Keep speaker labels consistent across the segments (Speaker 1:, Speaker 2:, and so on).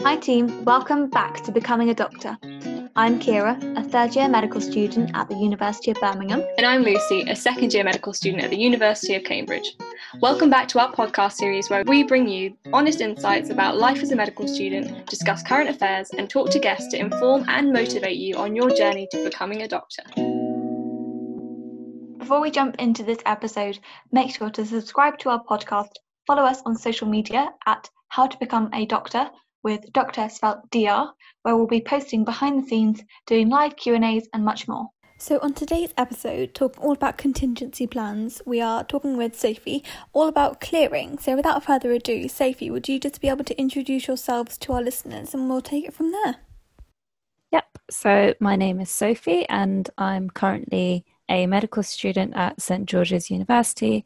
Speaker 1: Hi, team. Welcome back to Becoming a Doctor. I'm Kira, a third year medical student at the University of Birmingham.
Speaker 2: And I'm Lucy, a second year medical student at the University of Cambridge. Welcome back to our podcast series where we bring you honest insights about life as a medical student, discuss current affairs, and talk to guests to inform and motivate you on your journey to becoming a doctor.
Speaker 1: Before we jump into this episode, make sure to subscribe to our podcast, follow us on social media at How to Become a Doctor with Dr. spelt DR, where we'll be posting behind the scenes, doing live Q&As and much more.
Speaker 3: So, on today's episode, talking all about contingency plans, we are talking with Sophie all about clearing. So, without further ado, Sophie, would you just be able to introduce yourselves to our listeners and we'll take it from there?
Speaker 4: Yep. So, my name is Sophie, and I'm currently a medical student at St George's University,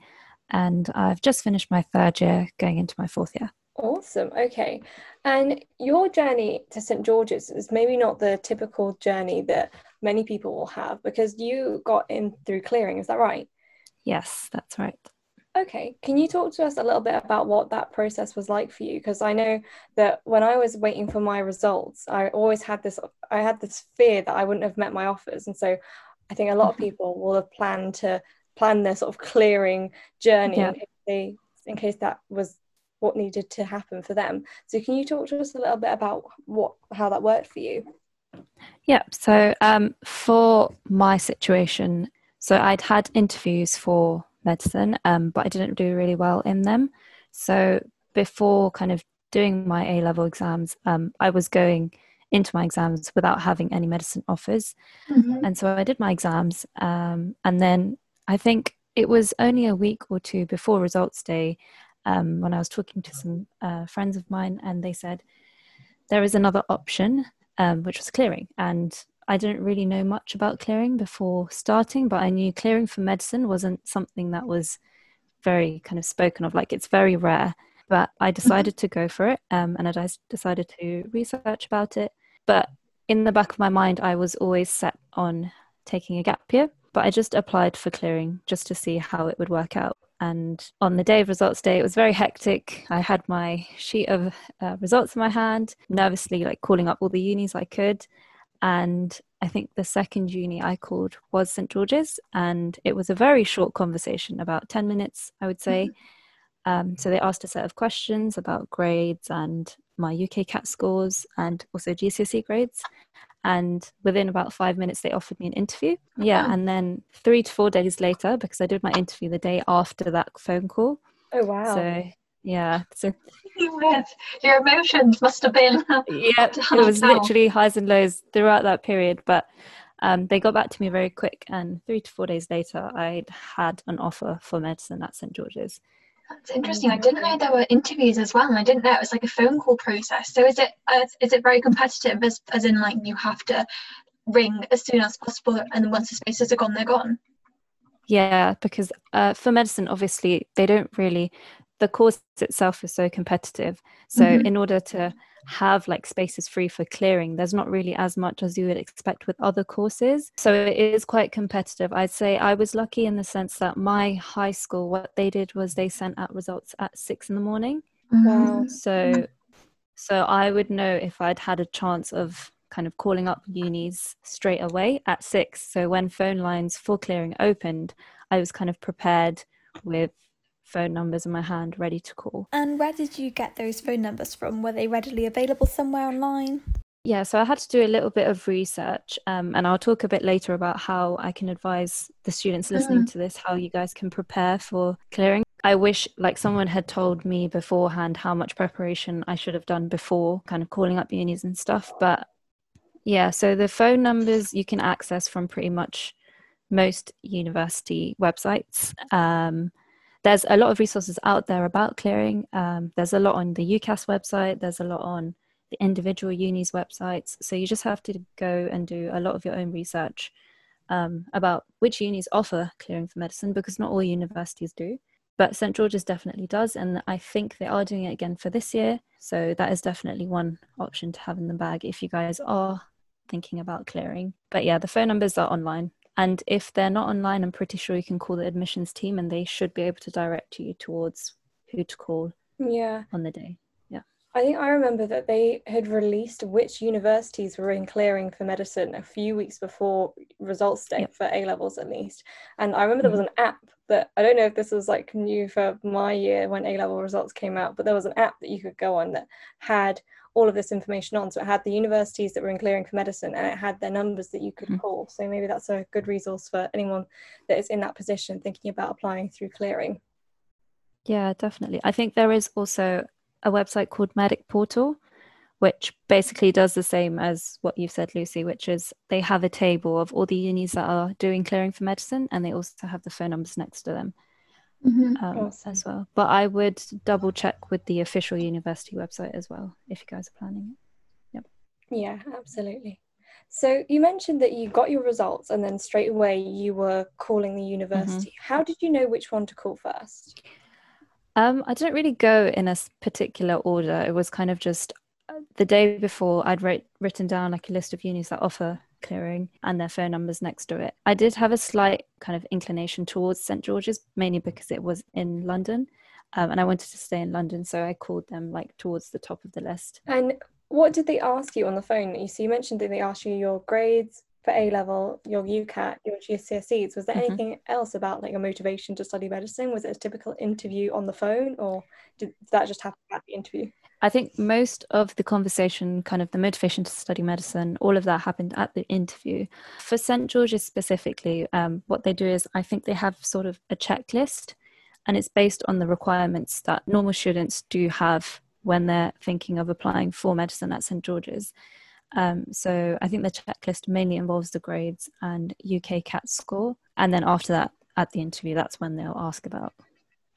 Speaker 4: and I've just finished my third year, going into my fourth year.
Speaker 2: Awesome. Okay. And your journey to St. George's is maybe not the typical journey that many people will have because you got in through clearing. Is that right?
Speaker 4: Yes, that's right.
Speaker 2: Okay. Can you talk to us a little bit about what that process was like for you? Because I know that when I was waiting for my results, I always had this I had this fear that I wouldn't have met my offers. And so I think a lot of mm-hmm. people will have planned to plan their sort of clearing journey yeah. in, case they, in case that was what needed to happen for them. So can you talk to us a little bit about what how that worked for you?
Speaker 4: Yeah. So um, for my situation, so I'd had interviews for medicine, um, but I didn't do really well in them. So before kind of doing my A level exams, um, I was going into my exams without having any medicine offers. Mm-hmm. And so I did my exams. Um, and then I think it was only a week or two before results day um, when I was talking to some uh, friends of mine, and they said there is another option, um, which was clearing. And I didn't really know much about clearing before starting, but I knew clearing for medicine wasn't something that was very kind of spoken of. Like it's very rare. But I mm-hmm. decided to go for it, um, and I decided to research about it. But in the back of my mind, I was always set on taking a gap year. But I just applied for clearing just to see how it would work out. And on the day of results day, it was very hectic. I had my sheet of uh, results in my hand, nervously like calling up all the unis I could. And I think the second uni I called was St. George's, and it was a very short conversation, about 10 minutes, I would say. Mm-hmm. Um, so they asked a set of questions about grades and my UKCAT scores and also GCSE grades. And within about five minutes they offered me an interview. Yeah and then three to four days later because i did my interview the day after that phone call.
Speaker 2: Oh wow.
Speaker 4: So yeah so
Speaker 1: your emotions must have been
Speaker 4: yeah it was literally highs and lows throughout that period but um, they got back to me very quick and three to four days later i'd had an offer for medicine at st george's
Speaker 1: that's interesting. I didn't know there were interviews as well, and I didn't know it was like a phone call process. So is it uh, is it very competitive, as as in like you have to ring as soon as possible, and once the spaces are gone, they're gone.
Speaker 4: Yeah, because uh, for medicine, obviously, they don't really. The course itself is so competitive. So mm-hmm. in order to have like spaces free for clearing there's not really as much as you would expect with other courses. So it is quite competitive. I'd say i was lucky in the sense that my high school what they did was they sent out results at six in the morning.
Speaker 2: Wow
Speaker 4: so so i would know if i'd had a chance of kind of calling up unis straight away at six. So when phone lines for clearing opened i was kind of prepared with phone numbers in my hand ready to call.
Speaker 3: And where did you get those phone numbers from? Were they readily available somewhere online?
Speaker 4: Yeah, so I had to do a little bit of research, um, and I'll talk a bit later about how I can advise the students listening mm. to this how you guys can prepare for clearing. I wish like someone had told me beforehand how much preparation I should have done before kind of calling up unis and stuff. But yeah, so the phone numbers you can access from pretty much most university websites. Um, there's a lot of resources out there about clearing. Um, there's a lot on the UCAS website, there's a lot on the individual unis websites. So you just have to go and do a lot of your own research um, about which unis offer clearing for medicine because not all universities do. But St. George's definitely does, and I think they are doing it again for this year. So that is definitely one option to have in the bag if you guys are thinking about clearing. But yeah, the phone numbers are online. And if they're not online, I'm pretty sure you can call the admissions team and they should be able to direct you towards who to call
Speaker 2: yeah.
Speaker 4: on the day. Yeah.
Speaker 2: I think I remember that they had released which universities were in clearing for medicine a few weeks before results day yep. for A levels at least. And I remember mm-hmm. there was an app that I don't know if this was like new for my year when A level results came out, but there was an app that you could go on that had all of this information on. So it had the universities that were in clearing for medicine and it had their numbers that you could mm-hmm. call. So maybe that's a good resource for anyone that is in that position thinking about applying through clearing.
Speaker 4: Yeah, definitely. I think there is also a website called Medic Portal, which basically does the same as what you've said, Lucy, which is they have a table of all the unis that are doing clearing for medicine and they also have the phone numbers next to them. Mm-hmm. Um, as well. But I would double check with the official university website as well if you guys are planning it. Yep.
Speaker 2: Yeah, absolutely. So you mentioned that you got your results and then straight away you were calling the university. Mm-hmm. How did you know which one to call first?
Speaker 4: Um, I didn't really go in a particular order. It was kind of just uh, the day before I'd write, written down like a list of unis that offer clearing and their phone numbers next to it. I did have a slight kind of inclination towards St George's, mainly because it was in London. Um, and I wanted to stay in London, so I called them like towards the top of the list.
Speaker 2: And what did they ask you on the phone? You see, you mentioned that they asked you your grades, for A level, your UCAT, your GCSEs, was there mm-hmm. anything else about like your motivation to study medicine? Was it a typical interview on the phone, or did that just happen at the interview?
Speaker 4: I think most of the conversation, kind of the motivation to study medicine, all of that happened at the interview. For St. George's specifically, um, what they do is I think they have sort of a checklist, and it's based on the requirements that normal students do have when they're thinking of applying for medicine at St. George's. Um, so I think the checklist mainly involves the grades and UK CAT score. And then after that, at the interview, that's when they'll ask about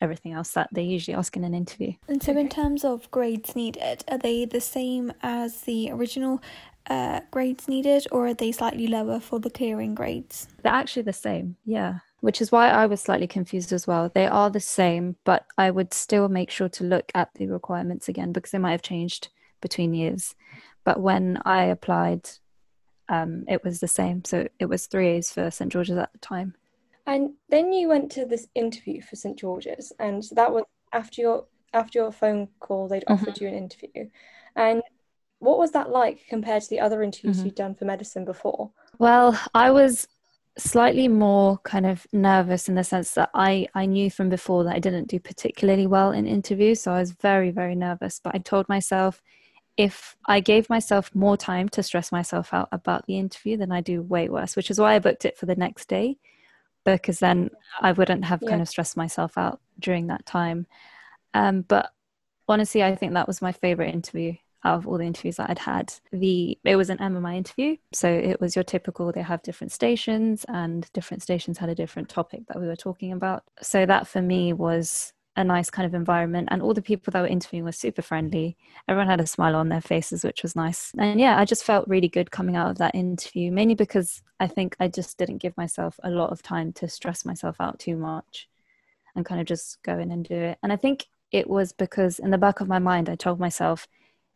Speaker 4: everything else that they usually ask in an interview.
Speaker 3: And so, in terms of grades needed, are they the same as the original uh, grades needed, or are they slightly lower for the clearing grades?
Speaker 4: They're actually the same, yeah. Which is why I was slightly confused as well. They are the same, but I would still make sure to look at the requirements again because they might have changed between years. But when I applied, um, it was the same. So it was three A's for St George's at the time.
Speaker 2: And then you went to this interview for St George's, and that was after your after your phone call. They'd mm-hmm. offered you an interview, and what was that like compared to the other interviews mm-hmm. you'd done for medicine before?
Speaker 4: Well, I was slightly more kind of nervous in the sense that I, I knew from before that I didn't do particularly well in interviews. So I was very, very nervous. But I told myself if I gave myself more time to stress myself out about the interview, then I do way worse, which is why I booked it for the next day, because then I wouldn't have yeah. kind of stressed myself out during that time. Um, but honestly, I think that was my favorite interview out of all the interviews that I'd had. The it was an MMI interview, so it was your typical. They have different stations, and different stations had a different topic that we were talking about. So that for me was a nice kind of environment and all the people that were interviewing were super friendly. Everyone had a smile on their faces which was nice. And yeah i just felt really good coming out of that interview mainly because i think i just didn't give myself a lot of time to stress myself out too much and kind of just go in and do it. And i think it was because in the back of my mind i told myself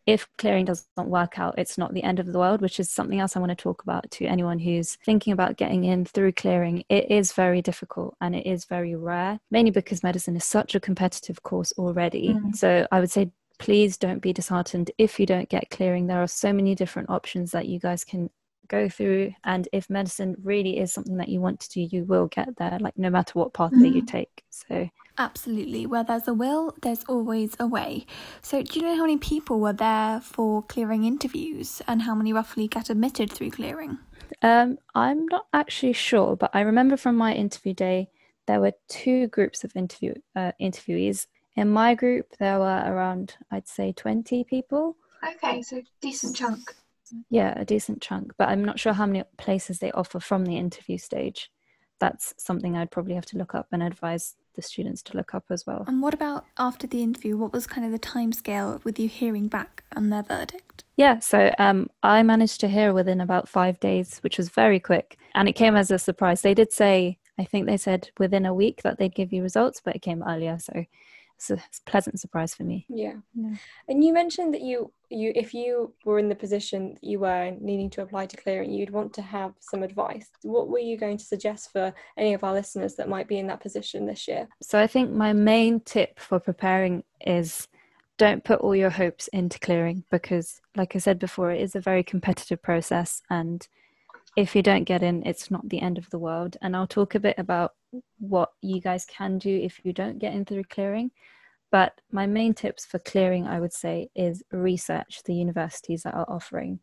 Speaker 4: if clearing doesn't work out, it's not the end of the world, which is something else I want to talk about to anyone who's thinking about getting in through clearing. It is very difficult and it is very rare, mainly because medicine is such a competitive course already. Mm. So I would say please don't be disheartened if you don't get clearing. There are so many different options that you guys can go through and if medicine really is something that you want to do you will get there like no matter what pathway mm. you take so
Speaker 3: Absolutely. Where there's a will, there's always a way. So, do you know how many people were there for clearing interviews and how many roughly get admitted through clearing?
Speaker 4: Um, I'm not actually sure, but I remember from my interview day there were two groups of interview uh, interviewees. In my group, there were around, I'd say, 20 people.
Speaker 1: Okay, so decent chunk.
Speaker 4: Yeah, a decent chunk, but I'm not sure how many places they offer from the interview stage. That's something I'd probably have to look up and advise the students to look up as well.
Speaker 3: And what about after the interview? What was kind of the time scale with you hearing back on their verdict?
Speaker 4: Yeah, so um, I managed to hear within about five days, which was very quick. And it came as a surprise. They did say, I think they said within a week that they'd give you results, but it came earlier. So it's a, pleasant surprise for me.
Speaker 2: Yeah. yeah. And you mentioned that you you if you were in the position that you were needing to apply to clearing, you'd want to have some advice. What were you going to suggest for any of our listeners that might be in that position this year?
Speaker 4: So I think my main tip for preparing is don't put all your hopes into clearing because, like I said before, it is a very competitive process. And if you don't get in, it's not the end of the world. And I'll talk a bit about what you guys can do if you don't get in through clearing. But my main tips for clearing, I would say, is research the universities that are offering.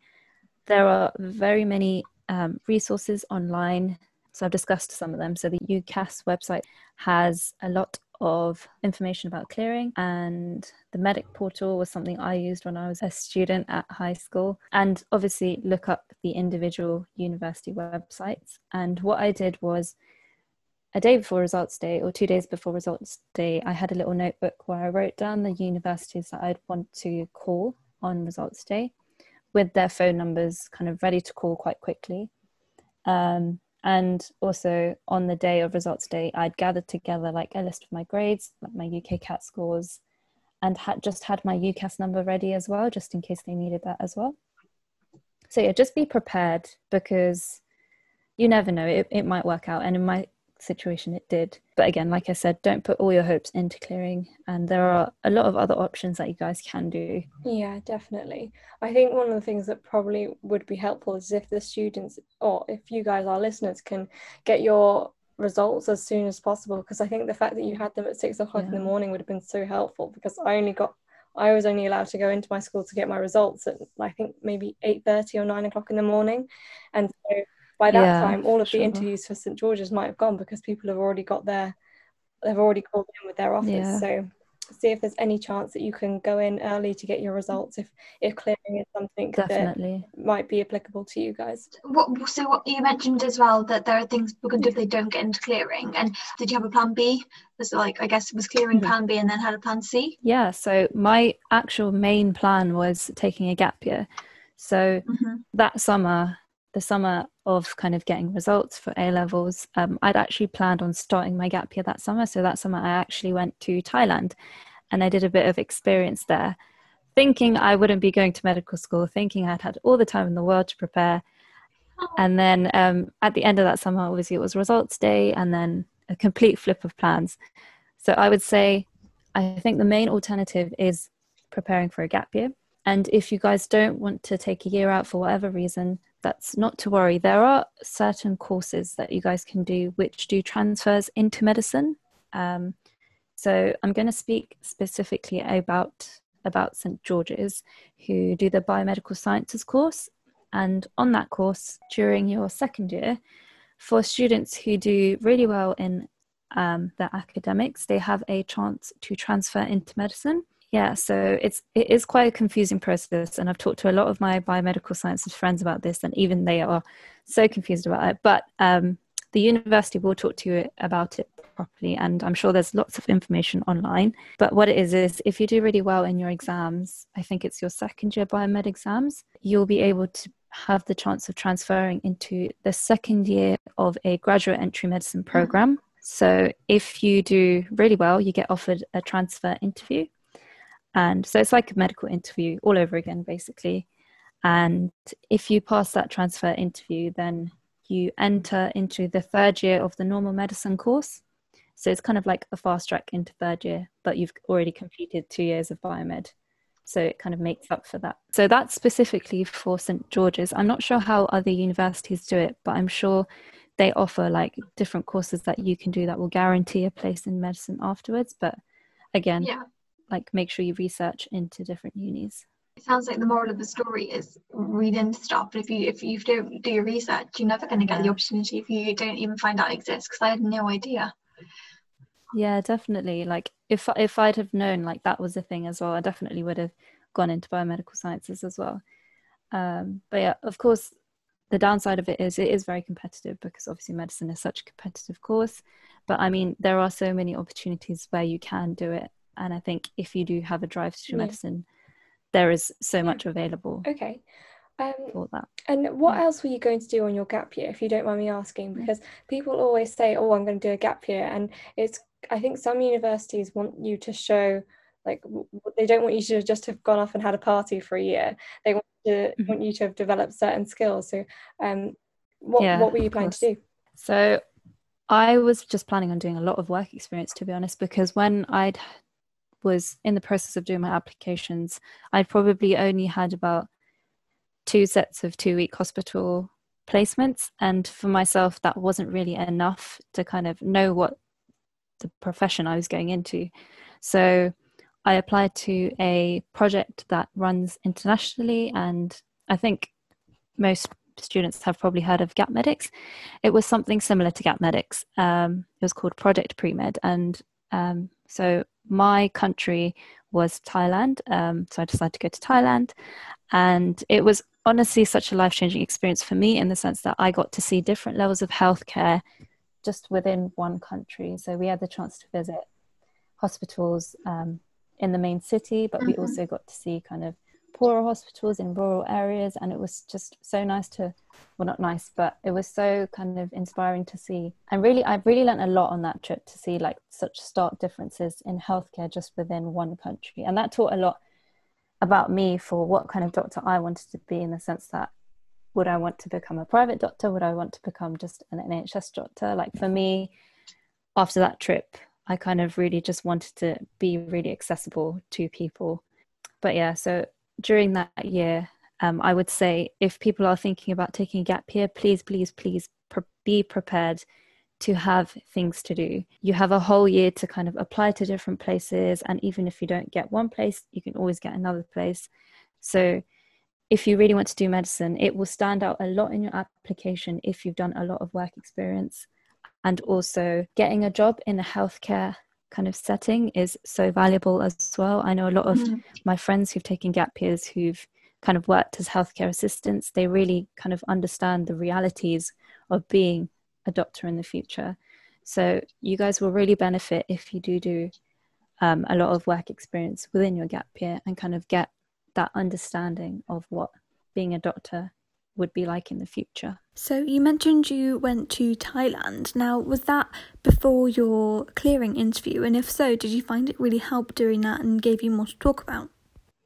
Speaker 4: There are very many um, resources online. So I've discussed some of them. So the UCAS website has a lot of information about clearing and the medic portal was something i used when i was a student at high school and obviously look up the individual university websites and what i did was a day before results day or two days before results day, I had a little notebook where I wrote down the universities that I'd want to call on results day with their phone numbers kind of ready to call quite quickly. Um, and also on the day of results day, I'd gathered together like a list of my grades, like my UK CAT scores, and had just had my UCAS number ready as well, just in case they needed that as well. So yeah, just be prepared because you never know, it, it might work out. And in my situation it did. But again, like I said, don't put all your hopes into clearing. And there are a lot of other options that you guys can do.
Speaker 2: Yeah, definitely. I think one of the things that probably would be helpful is if the students, or if you guys, our listeners, can get your results as soon as possible. Because I think the fact that you had them at six o'clock yeah. in the morning would have been so helpful because I only got I was only allowed to go into my school to get my results at I think maybe eight thirty or nine o'clock in the morning, and so by that yeah, time all of sure. the interviews for st george's might have gone because people have already got their they've already called in with their offers yeah. so see if there's any chance that you can go in early to get your results if if clearing is something
Speaker 4: definitely
Speaker 2: that might be applicable to you guys
Speaker 1: what so what you mentioned as well that there are things people can do if they don't get into clearing and did you have a plan b was like i guess it was clearing mm-hmm. plan b and then had a plan c
Speaker 4: yeah so my actual main plan was taking a gap year so mm-hmm. that summer the summer of kind of getting results for A levels, um, I'd actually planned on starting my gap year that summer. So that summer, I actually went to Thailand and I did a bit of experience there, thinking I wouldn't be going to medical school, thinking I'd had all the time in the world to prepare. And then um, at the end of that summer, obviously, it was results day and then a complete flip of plans. So I would say, I think the main alternative is preparing for a gap year. And if you guys don't want to take a year out for whatever reason, that's not to worry. There are certain courses that you guys can do which do transfers into medicine. Um, so I'm going to speak specifically about about St George's, who do the biomedical sciences course, and on that course during your second year, for students who do really well in um, their academics, they have a chance to transfer into medicine. Yeah, so it's it is quite a confusing process, and I've talked to a lot of my biomedical sciences friends about this, and even they are so confused about it. But um, the university will talk to you about it properly, and I'm sure there's lots of information online. But what it is is if you do really well in your exams, I think it's your second year biomed exams, you'll be able to have the chance of transferring into the second year of a graduate entry medicine program. So if you do really well, you get offered a transfer interview and so it's like a medical interview all over again, basically. And if you pass that transfer interview, then you enter into the third year of the normal medicine course. So it's kind of like a fast track into third year, but you've already completed two years of biomed. So it kind of makes up for that. So that's specifically for St. George's. I'm not sure how other universities do it, but I'm sure they offer like different courses that you can do that will guarantee a place in medicine afterwards. But again, yeah like make sure you research into different unis.
Speaker 1: It sounds like the moral of the story is read into stuff but if you if you don't do your research you're never going to get the opportunity if you don't even find out it exists because i had no idea.
Speaker 4: Yeah definitely. Like if if i'd have known like that was a thing as well i definitely would have gone into biomedical sciences as well. Um, but yeah of course the downside of it is it is very competitive because obviously medicine is such a competitive course. But i mean there are so many opportunities where you can do it and i think if you do have a drive to yeah. medicine there is so much available
Speaker 2: okay um,
Speaker 4: for that.
Speaker 2: And what else were you going to do on your gap year, if you don't mind me asking? Because people always say, "Oh, I'm going to do a gap year," and it's. I think some universities want you to show, like, they don't want you to just have gone off and had a party for a year. They want to mm-hmm. want you to have developed certain skills. So, um, what yeah, what were you planning to do?
Speaker 4: So, I was just planning on doing a lot of work experience, to be honest, because when I'd was in the process of doing my applications, I'd probably only had about two sets of two week hospital placements. And for myself, that wasn't really enough to kind of know what the profession I was going into. So I applied to a project that runs internationally, and I think most students have probably heard of Gap Medics. It was something similar to Gap Medics. Um, it was called Project Premed, and um, so my country was Thailand. Um, so I decided to go to Thailand, and it was honestly such a life changing experience for me in the sense that I got to see different levels of healthcare just within one country. So we had the chance to visit hospitals um, in the main city, but mm-hmm. we also got to see kind of poorer hospitals in rural areas. And it was just so nice to, well, not nice, but it was so kind of inspiring to see. And really, I've really learned a lot on that trip to see like such stark differences in healthcare just within one country. And that taught a lot about me for what kind of doctor I wanted to be in the sense that would I want to become a private doctor? Would I want to become just an NHS doctor? Like for me, after that trip, I kind of really just wanted to be really accessible to people. But yeah, so during that year, um, I would say if people are thinking about taking a gap year, please, please, please pre- be prepared to have things to do. You have a whole year to kind of apply to different places. And even if you don't get one place, you can always get another place. So if you really want to do medicine, it will stand out a lot in your application if you've done a lot of work experience. And also, getting a job in a healthcare kind of setting is so valuable as well. I know a lot of mm. my friends who've taken gap years who've kind of worked as healthcare assistants, they really kind of understand the realities of being a doctor in the future. So, you guys will really benefit if you do do um, a lot of work experience within your gap year and kind of get that understanding of what being a doctor would be like in the future.
Speaker 3: So you mentioned you went to Thailand. Now, was that before your clearing interview? And if so, did you find it really helped doing that and gave you more to talk about?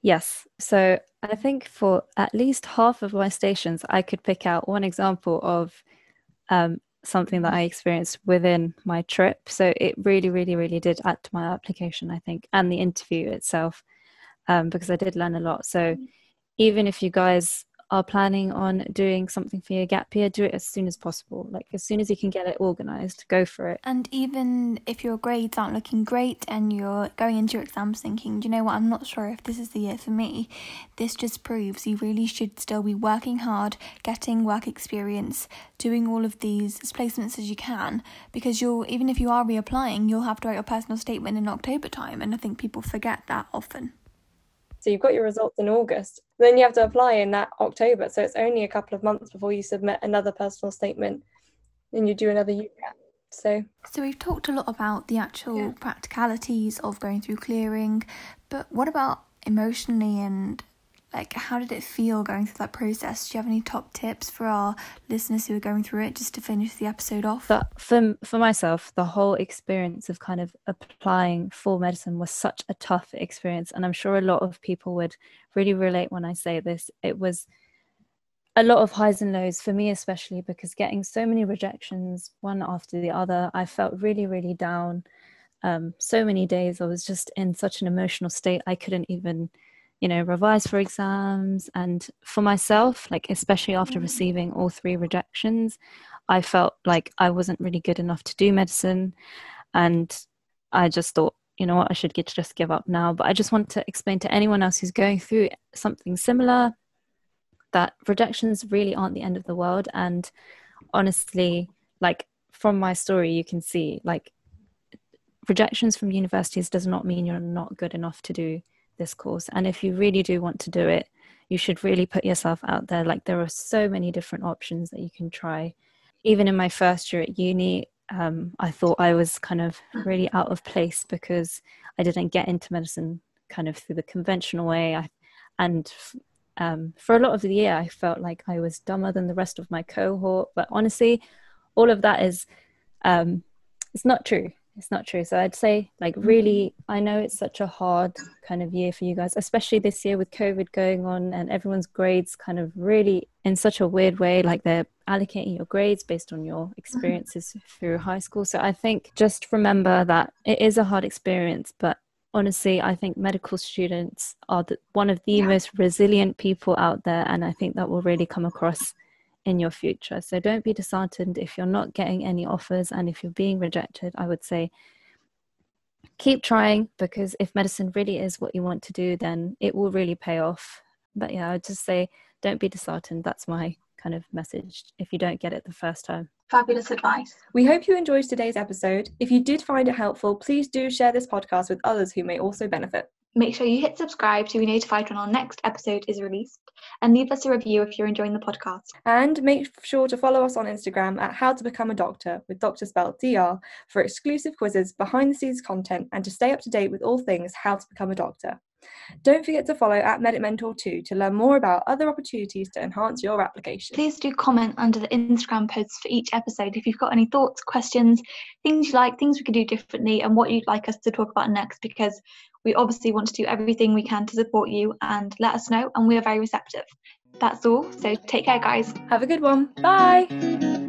Speaker 4: Yes. So I think for at least half of my stations, I could pick out one example of um, something that I experienced within my trip. So it really, really, really did add to my application, I think, and the interview itself um, because I did learn a lot. So mm. even if you guys are planning on doing something for your gap year, do it as soon as possible. Like as soon as you can get it organized, go for it.
Speaker 3: And even if your grades aren't looking great and you're going into your exams thinking, do you know what, I'm not sure if this is the year for me, this just proves you really should still be working hard, getting work experience, doing all of these placements as you can, because you'll, even if you are reapplying, you'll have to write your personal statement in October time. And I think people forget that often.
Speaker 2: So you've got your results in August. Then you have to apply in that October. So it's only a couple of months before you submit another personal statement and you do another UCAT. So
Speaker 3: So we've talked a lot about the actual yeah. practicalities of going through clearing, but what about emotionally and like how did it feel going through that process? Do you have any top tips for our listeners who are going through it just to finish the episode off?
Speaker 4: But for, for myself the whole experience of kind of applying for medicine was such a tough experience and i'm sure a lot of people would really relate when i say this. It was a lot of highs and lows for me especially because getting so many rejections one after the other i felt really really down. Um, so many days i was just in such an emotional state i couldn't even you know revise for exams. And for myself like especially after mm. receiving all three rejections i felt like i wasn't really good enough to do medicine. And i just thought you know what i should get just give up now. But i just want to explain to anyone else who's going through something similar that rejections really aren't the end of the world. And honestly like from my story you can see like rejections from universities does not mean you're not good enough to do this course. And if you really do want to do it, you should really put yourself out there. Like there are so many different options that you can try. Even in my first year at uni, um, I thought I was kind of really out of place because I didn't get into medicine kind of through the conventional way. I, and um, for a lot of the year, I felt like I was dumber than the rest of my cohort. But honestly, all of that is um, it's not true it's not true. So I'd say, like, mm-hmm. really, I know it's such a hard kind of year for you guys, especially this year with COVID going on and everyone's grades kind of really in such a weird way, like they're allocating your grades based on your mm-hmm. experiences through high school. So I think just remember that it is a hard experience, but honestly, I think medical students are the, one of the
Speaker 1: Yeah.
Speaker 4: most resilient people out there, and I think that will really come across in your future. So don't be disheartened if you're not getting any offers and if you're being rejected. I would say keep trying because if medicine really is what you want to do, then it will really pay off. But yeah, I would just say don't be disheartened. That's my kind of message if you don't get it the first time.
Speaker 1: Fabulous advice.
Speaker 2: We hope you enjoyed today's episode. If you did find it helpful, please do share this podcast with others who may also benefit.
Speaker 1: Make sure you hit subscribe to be notified when our next episode is released and leave us a review if you're enjoying the podcast.
Speaker 2: And make sure to follow us on Instagram at How to Become a Doctor with Dr. Spelled DR for exclusive quizzes, behind the scenes content, and to stay up to date with all things How to Become a Doctor. Don't forget to follow at Medic Mentor 2 to learn more about other opportunities to enhance your application.
Speaker 1: Please do comment under the Instagram posts for each episode if you've got any thoughts, questions, things you like, things we could do differently, and what you'd like us to talk about next because we obviously want to do everything we can to support you and let us know, and we are very receptive. That's all, so take care, guys.
Speaker 2: Have a good one. Bye.